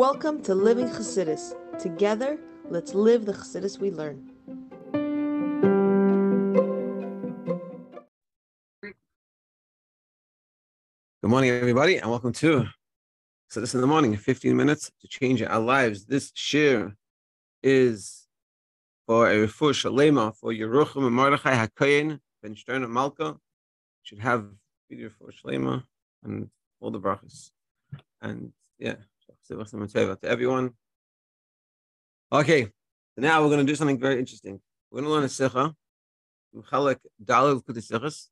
Welcome to Living Chassidus. Together, let's live the Chassidus we learn. Good morning, everybody, and welcome to this in the morning, 15 minutes to change our lives. This shiur is for a refuah shalema for Yerucham and Mordechai HaKoyen ben Stern and Malka. Should have video for shalema and all the brachas. And to everyone. Okay, now we're going to do something very interesting. We're going to learn a sikha, Mchalek Dalil.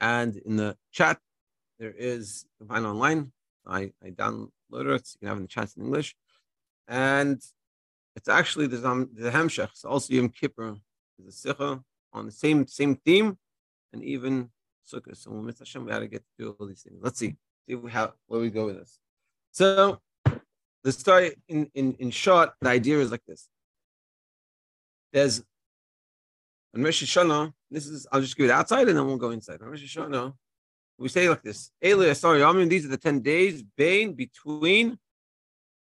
And in the chat, there is, you can find online. I, I download it, so you can have in the chat in English. And it's actually the, um, the Hemshech, it's also Yom Kippur, is a sikha on the same same theme, and even Sukkot. So, Hashem, we had to get to do all these things. Let's see, see have, where we go with this. So, the story in, in, in short, the idea is like this. There's on Rosh Hashanah, this is, I'll just give it outside and then we'll go inside. On Rosh Hashanah, we say like this. Sorry, I mean, these are the 10 days, Bain, between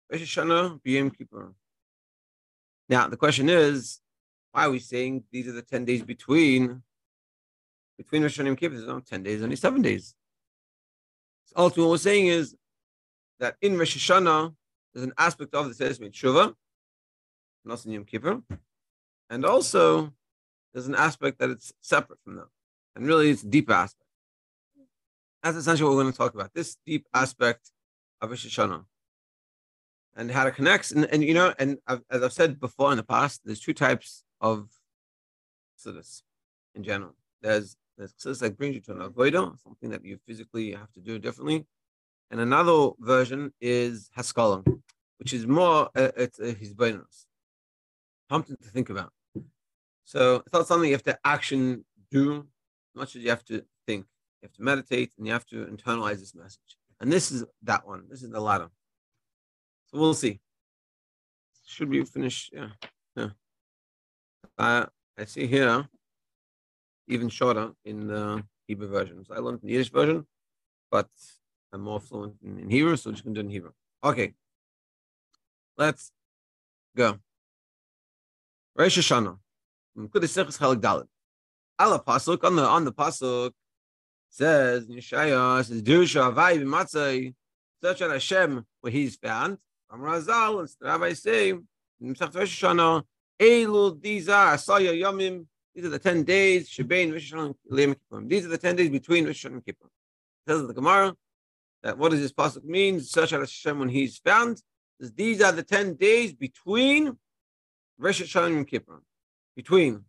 Rosh Hashanah, B'Yom Kippur. Now, the question is, why are we saying these are the 10 days between between Rosh Hashanah and Kippur? There's no 10 days, only seven days. So ultimately, what we're saying is that in Rosh Hashanah, there's an aspect of the Testament Shuvah, not in Yom Kippur, and also there's an aspect that it's separate from them, and really it's a deep aspect. That's essentially what we're going to talk about. This deep aspect of Rosh Hashanah and how it connects. And, and you know, and I've, as I've said before in the past, there's two types of chassidus in general. There's there's that brings you to an avodah, something that you physically have to do differently. And another version is haskalah, which is more, uh, it's uh, hisbonenus. Something to think about. So it's not something you have to action do, much as you have to think. You have to meditate and you have to internalize this message. And this is that one. This is the latter. So we'll see. Should we finish? Yeah. Yeah. Uh, I see here even shorter in the Hebrew version. So I learned the Yiddish version, but I'm more fluent in, in Hebrew, so I'm just going to do in Hebrew. Okay. Let's go. Rosh Hashanah. Allah pasuk on the on the pasuk says Yeshaya says Dusha Avai b'matzai search on Hashem where he's found. Amrazal and Rabbi say Rosh Hashanah Elul these are Asaya Yomim these are the ten days Shebein Rosh Hashanah These are the ten days between Rosh Hashanah and Kippur. Says the Gemara that what does this pasuk mean? Such out Hashem when he's found. These are the ten days between Rosh Hashanah and Kippur. Between.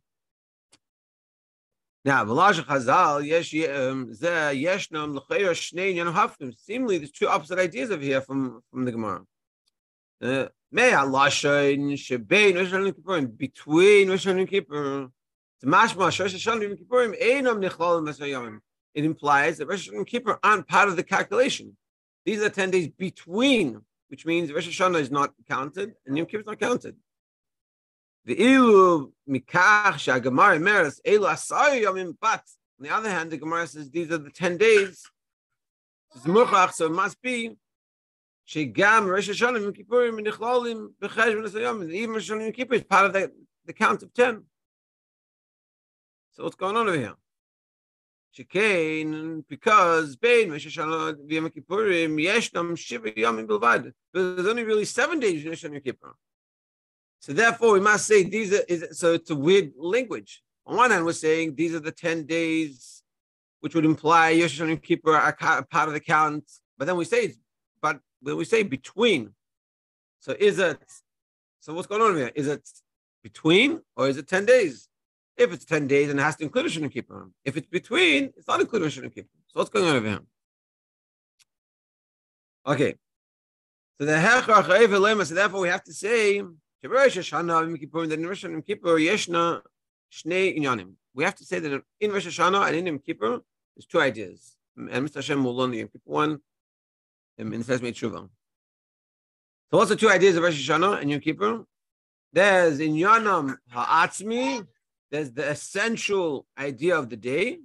Now, V'lash Chazal, yesh um, yeshnam l'chayra shnei. Seemingly, there's two opposite ideas over here from from the Gemara. Uh, shebein Rosh Hashanah and Kippur between Rosh Hashanah and Kippur. It's mashma Rosh Hashanah and Kippur einam nichlalim v'sayamim it implies that Rosh Hashanah and Kippur aren't part of the calculation. These are 10 days between, which means Rosh Hashanah is not counted and Yom Kippur is not counted. The ilu mikach shagamar meres elu asayu yamim but on the other hand, the Gemara says these are the 10 days. So it must be shegam Rosh Hashanah and Kippurim and v'nasayam. Even Rosh Hashanah and Kippur is part of the, the count of 10. So what's going on over here? Shekain, because Yom Kippurim, Yeshnam, Bilvad. There's only really seven days in Hashanah Kippur. So therefore, we must say these are, is, so it's a weird language. On one hand, we're saying these are the 10 days, which would imply Rosh Hashanah Kippur are part of the count. But then we say, but when we say between, so is it, so what's going on here? Is it between or is it 10 days? If it's 10 days, and it has to include a Shana Kippur. If it's between, it's not included a Shana Kippur. So what's going on over here? Okay. So the Hechach so therefore we have to say, Rosh Hashanah, Yom Kippur, that in Rosh Hashanah Kippur, Yeshna Shnei Inyanim. We have to say that in Rosh Hashanah and in Yom Kippur, there's two ideas. And Mr. Hashem will learn the Yom Kippur one um, in the Sesame Tshuva. So what's the two ideas of Rosh Hashanah and Yom Kippur? There's Inyanam Ha'atzmi, there's the essential idea of the day,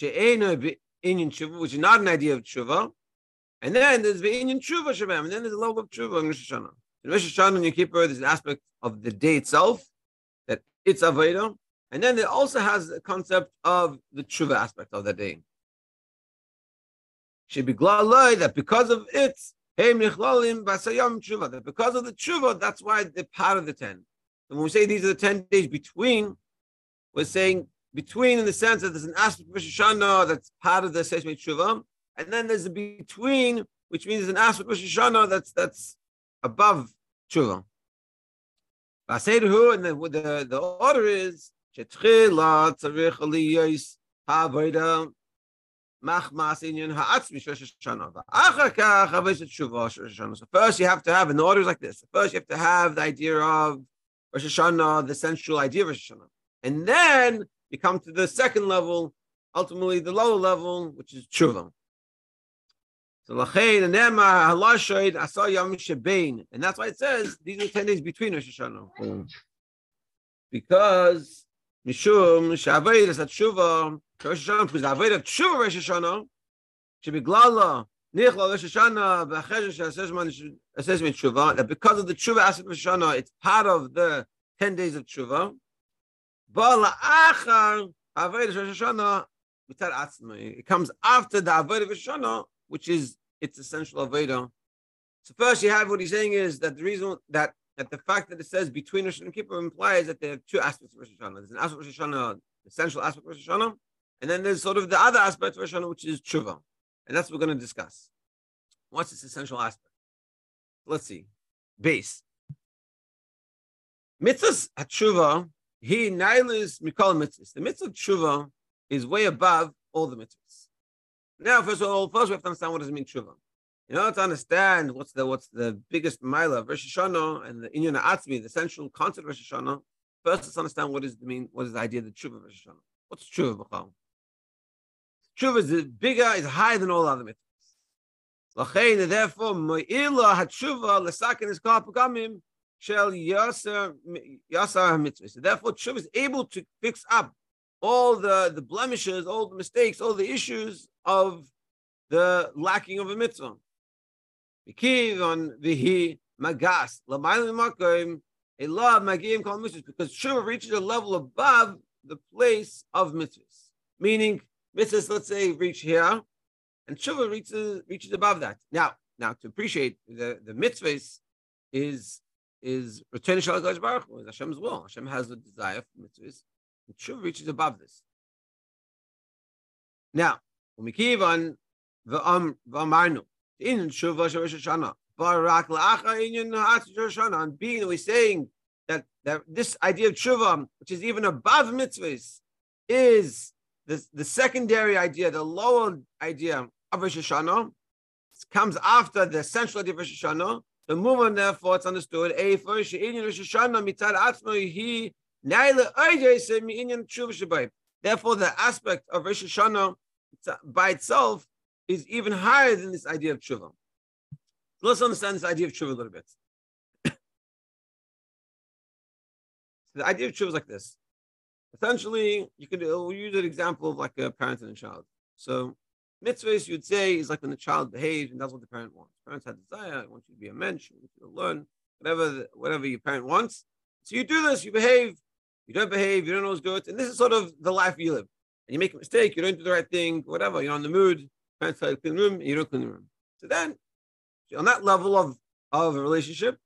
which is not an idea of tshuva, And then there's the Inyan Tshuva Shabam, and then there's a level of Tshuva in Rosh Hashanah. In Rosh Hashanah and Yom Kippur, there's an aspect of the day itself, that it's Aveda, and then it also has the concept of the Tshuva aspect of that day. Should be that because of it, hey Michlalim Basayam Tshuva, that because of the Tshuva, that's why they're part of the 10. And when we say these are the 10 days between, we're saying between in the sense that there's an aspect of Rosh Hashanah that's part of the Sesame Tshuva, and then there's a between, which means there's an aspect of Rosh Hashanah that's that's above Tshuva. Baseiruhu, and then the, the order is Shetchila Tzarich Aliyos Ha'avoda Machmas Inyan Ha'atzmi Hashanah. Kach Tshuva Hashanah. So first you have to have, and the order is like this. First you have to have the idea of Rosh Hashanah, the central idea of Rosh Hashanah. And then you come to the second level, ultimately the lower level, which is Tshuva. So Lachain and Nema Halashoid Asa Yom Shebain. And that's why it says these are 10 days between Rosh Hashanah. Because Mishum Shavayid is Tshuva, Rosh Hashanah, because Avodah of Tshuva Rosh Hashanah should be Glala, Nichla Rosh Hashanah, B'achesh Assessment Tshuva, that because of the Tshuva aspect Rosh Hashanah, it's part of the 10 days of Tshuva. But La'achar Avodah Rosh Hashanah, it comes after the Avodah Hashanah, which is its essential Avodah. So first you have what he's saying is that the reason that that the fact that it says between Rosh and Kippur implies that there are two aspects of Rosh Hashanah. There's an aspect of Rosh Hashanah, essential aspect of Rosh Hashanah, and then there's sort of the other aspect of Rosh Hashanah, which is tshuva. And that's what we're going to discuss. What's this essential aspect? Let's see. Base. Mitzvahs at tshuva, he nailis mikol mitzvahs. The mitzvah of tshuva is way above all the mitzvahs. Now, first of all, first we have to understand what does it mean tshuva. In order to understand what's the what's the biggest mila of Rosh Hashanah and the Inyan Atzmi, the central concept of Rosh Hashanah, first let's understand what is the mean, what is the idea of the tshuva of Rosh Hashanah. What's tshuva b'chal? Tshuva is bigger, is higher than all other mitzvahs. Lachein, therefore, mo'ila hatshuva lesakin is kapagamim shel yasar yasar mitzvahs. So therefore, tshuva is able to fix up all the the blemishes, all the mistakes, all the issues of the lacking of a mitzvah. magas Because tshuva reaches a level above the place of mitzvahs. Meaning, mitzvahs, let's say, reach here, and tshuva reaches reaches above that. Now, now to appreciate the the mitzvahs is is return returning Shalach Baruch Hu, Hashem's will. Hashem has a desire for mitzvahs, and tshuva reaches above this. Now, keep on the in Shuvah Rosh Hashanah. Barak la'acha inyan Rosh Hashanah. And being we're saying that, that this idea of tshuva, which is even above mitzvahs, is the, the secondary idea, the lower idea of Rosh Hashanah. It comes after the central idea of Rosh Hashanah. The movement, therefore, it's understood. He Therefore, the aspect of Rosh Hashanah by itself is even higher than this idea of tshuva. Let's understand this idea of tshuva a little bit. the idea of tshuva is like this. Essentially, you could we'll use an example of like a parent and a child. So mitzvahs you'd say is like when the child behaves and does what the parent wants. Parents have desire, I want you to be a mensch, I want you to learn, whatever whatever your parent wants. So you do this, you behave, you don't behave, you don't know what's good, and this is sort of the life you live. And you make a mistake, you don't do the right thing, whatever, you're on the mood, parents tell you to clean the room, you don't clean the room. So then, on that level of, of a relationship,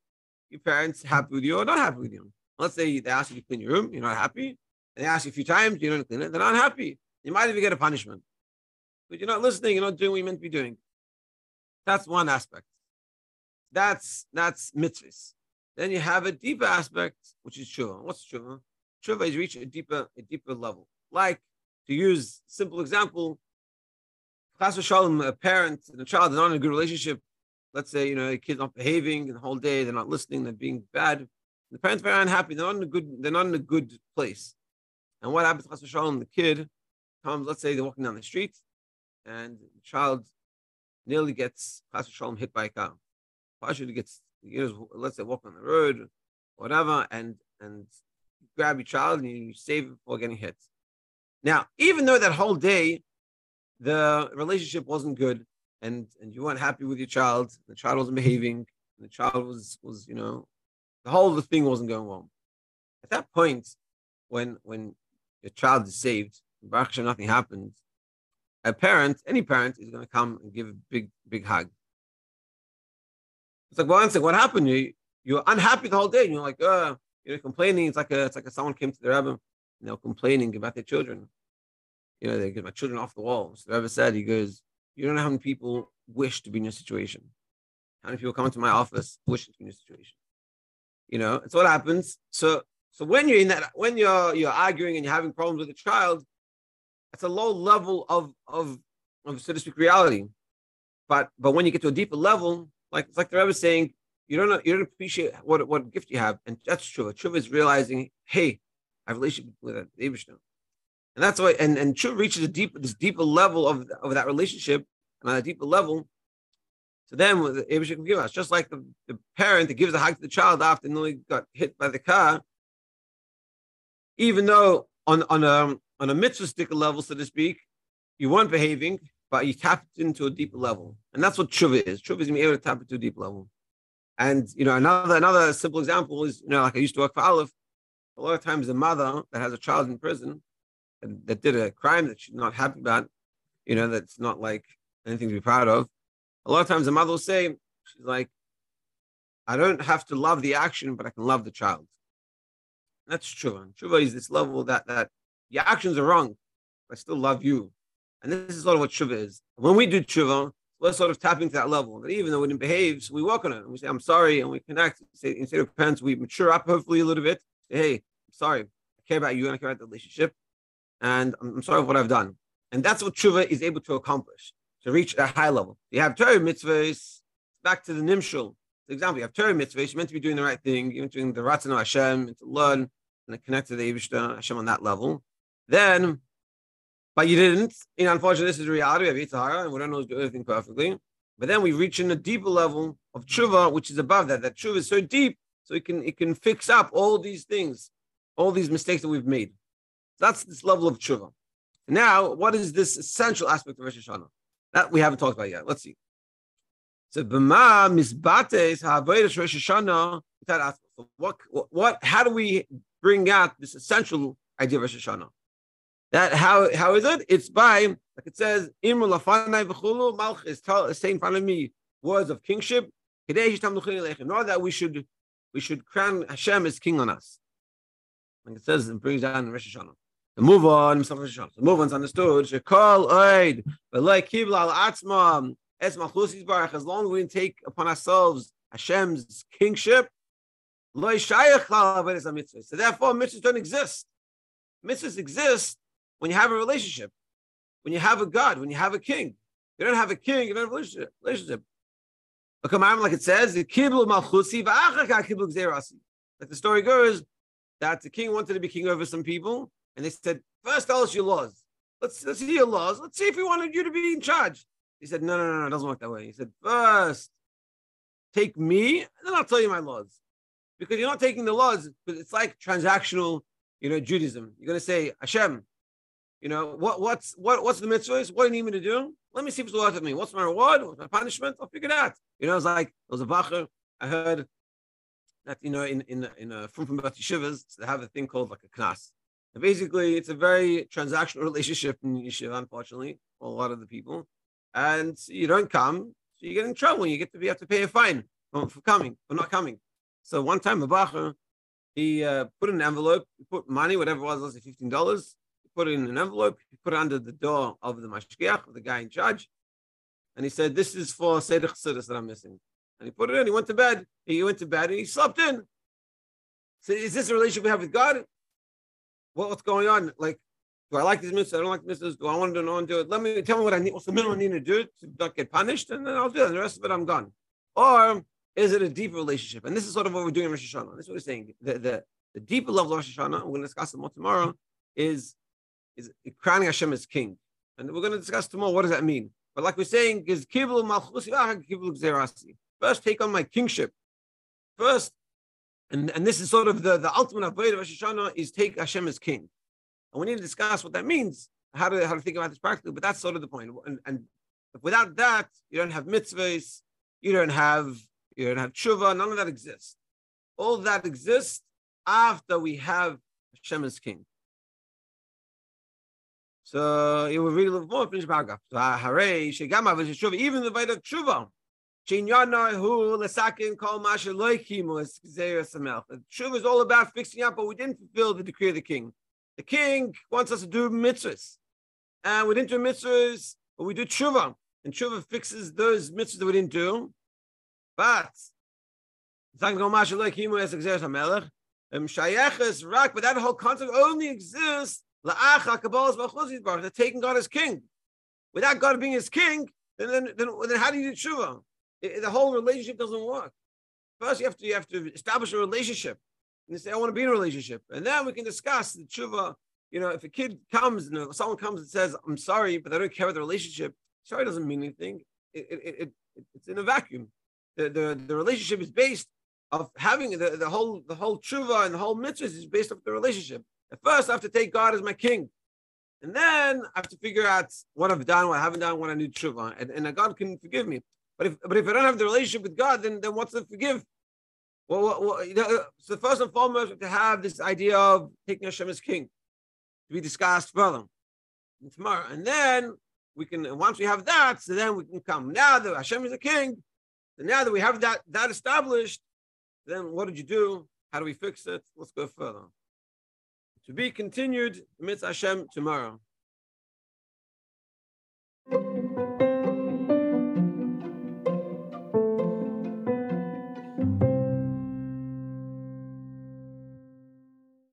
your parents happy with you or not happy with you. Let's say they ask you to clean your room, you're not happy, and they ask you a few times, you don't clean it, they're not happy. You might even get a punishment. But you're not listening, you're not doing what you're meant to be doing. That's one aspect. That's that's mitzvahs. Then you have a deeper aspect, which is tshuva. What's tshuva? Tshuva is reaching a deeper, a deeper level. Like to use simple example, Chas Shalom, a parent and a child are not in a good relationship. Let's say, you know, a kid's not behaving the whole day, they're not listening, they're being bad. The parents are very unhappy, they're not in a good, they're not in a good place. And what happens Chas the kid comes, let's say they're walking down the street, and the child nearly gets Shalom hit by a car. Partially gets, you know, let's say walk on the road, whatever, and and grab your child and you save it before getting hit. Now, even though that whole day the relationship wasn't good, and and you weren't happy with your child, the child wasn't behaving, the child was was you know, the whole of the thing wasn't going well. At that point, when when your child is saved, Baruch Hashem, nothing happens. A parent, any parent, is going to come and give a big, big hug. It's like, well, what happened? You you're unhappy the whole day, and you're like, uh, you're complaining. It's like a, it's like a, someone came to the Rebbe, and they're complaining about their children. You know, they get my children off the wall. So the Rebbe said, he goes, you don't know how many people wish to be in your situation. How many people come into my office wish to be in your situation? You know, it's what happens. So, so when you're in that, when you're you're arguing and you're having problems with a child, it's a low level of of of so to speak reality. But but when you get to a deeper level, like it's like the Rebbe saying, you don't know, you don't appreciate what what gift you have, and that's true. True is realizing, hey, I have a relationship with the Abishna. And that's why, and, and Tshuva reaches a deep, this deeper level of, of that relationship, and on a deeper level, so then the Abishna can give us, just like the, the parent that gives a hug to the child after nearly got hit by the car, even though on, on a on a mitzvah sticker level, so to speak, you weren't behaving, but you tapped into a deeper level. And that's what tshuva is. Tshuva is being able to tap into a deep level. And you know, another another simple example is, you know, like I used to work for Aleph, a lot of times a mother that has a child in prison that, that did a crime that she's not happy about, you know, that's not like anything to be proud of. A lot of times the mother will say, she's like, I don't have to love the action, but I can love the child. That's tshuva. Tshuva is this level that that your actions are wrong, but I still love you. And this is sort of what tshuva is. When we do tshuva, we're sort of tapping to that level. That even though we didn't behave, so we work on it and we say, I'm sorry, and we connect. Say, instead of parents, we mature up hopefully a little bit. Say, hey, I'm sorry. I care about you and I care about the relationship. And I'm, sorry for what I've done. And that's what tshuva is able to accomplish, to reach that high level. You have Torah mitzvahs, back to the nimshul. For example, you have Torah mitzvahs, you're meant to be doing the right thing, you're doing the ratzon Hashem, and to learn and to connect to the Yivishta Hashem on that level. Then but you didn't. You know, unfortunately, this is the reality. of Yitzhara, and we don't know do everything perfectly. But then we reach in a deeper level of tshuva, which is above that. That tshuva is so deep, so it can it can fix up all these things, all these mistakes that we've made. That's this level of tshuva. Now, what is this essential aspect of Rosh Hashanah? That we haven't talked about yet. Let's see. So, b'ma misbates ha'avodas Rosh Hashanah. What, what, how do we bring out this essential idea of Rosh Hashanah? That how how is it? It's by like it says Imru lafanai v'chulu malchus. Tell say in front of me words of kingship. Know that we should we should crown Hashem as king on us. Like it says, it brings down Rosh Hashanah. The move on, the move on's understood. Shekol oid, like kibla al atzma es malchusis barach. As long as we take upon ourselves Hashem's kingship, loy shayach So therefore, mitzvahs don't exist. Mitzvahs exist when you have a relationship, when you have a God, when you have a king. You don't have a king, you don't have a relationship. Like it says, Like the story goes, that the king wanted to be king over some people, and they said, first tell us your laws. Let's let's see your laws. Let's see if we wanted you to be in charge. He said, no, no, no, no, it doesn't work that way. He said, first, take me, and then I'll tell you my laws. Because you're not taking the laws, but it's like transactional, you know, Judaism. You're gonna say, Hashem, you know, what what's what what's the mitzvah? What do you need me to do? Let me see if it's worth it me. What's my reward? What's my punishment? I'll figure it out. You know, it's like there was a bacher. I heard that you know in in in a from from yeshivas they have a thing called like a knas. And basically, it's a very transactional relationship in yeshiva, unfortunately, for a lot of the people. And you don't come, so you get in trouble. You get to be have to pay a fine for for coming, for not coming. So one time, a bacher, he uh, put an envelope, put money, whatever it was, let's fifteen dollars put it in an envelope, he put it under the door of the mashgiach, the guy in charge, and he said, "This is for Seder Chassidus that I'm missing." And he put it in. He went to bed. He went to bed and he slept in. So, is this a relationship we have with God? What, what's going on? Like, do I like these mitzvahs? I don't like mitzvahs. Do I want to know and do it? Let me tell me what I need. What's the minimum I need to do to not get punished, and then I'll do it. And the rest of it, I'm gone. Or is it a deeper relationship? And this is sort of what we're doing in Rosh Hashanah. This is what we're saying. The, the, the deeper level of Rosh Hashanah, we're going to discuss it more tomorrow, is is crowning Hashem as king. And we're going to discuss tomorrow what does that mean. But like we're saying, is kiblu ah, zerasi. First, take on my kingship. First, and, and this is sort of the, the ultimate avodah of Rosh Hashanah is take Hashem as king. And we need to discuss what that means, how to how to think about this practically. But that's sort of the point. And, and without that, you don't have mitzvahs, you don't have you don't have tshuva, none of that exists. All that exists after we have Hashem as king. So it will read a little more finish paragraph. So ah, v'shuva, even the vayda tshuva. Es samel. Tshuva is all about fixing up, but we didn't fulfill the decree of the king. The king wants us to do mitzvahs, and we didn't do mitzvahs, but we do tshuva, and tshuva fixes those mitzvahs that we didn't do. But but that whole concept only exists they're taking God as king. Without God being his king, then then, then, then how do you do tshuva? the whole relationship doesn't work. First, you have to you have to establish a relationship, and say, "I want to be in a relationship," and then we can discuss the tshuva. You know, if a kid comes and someone comes and says, "I'm sorry, but I don't care about the relationship," sorry doesn't mean anything. It, it, it, it's in a vacuum. The, the, the relationship is based of having the, the whole the whole tshuva and the whole mitzvah is based off the relationship. At first, I have to take God as my king. And then I have to figure out what I've done, what I haven't done, what I need tshuva. And, and uh, God can forgive me. But if but if I don't have the relationship with God, then, then what's to forgive? Well, well, you know, uh, so first and foremost, to have this idea of taking Hashem as king to be discussed further and tomorrow. And then we can, once we have that, so then we can come. Now that Hashem is a king, and now that we have that, that established, then what did you do? How do we fix it? Let's go further. To be continued, Mitzvah Hashem tomorrow.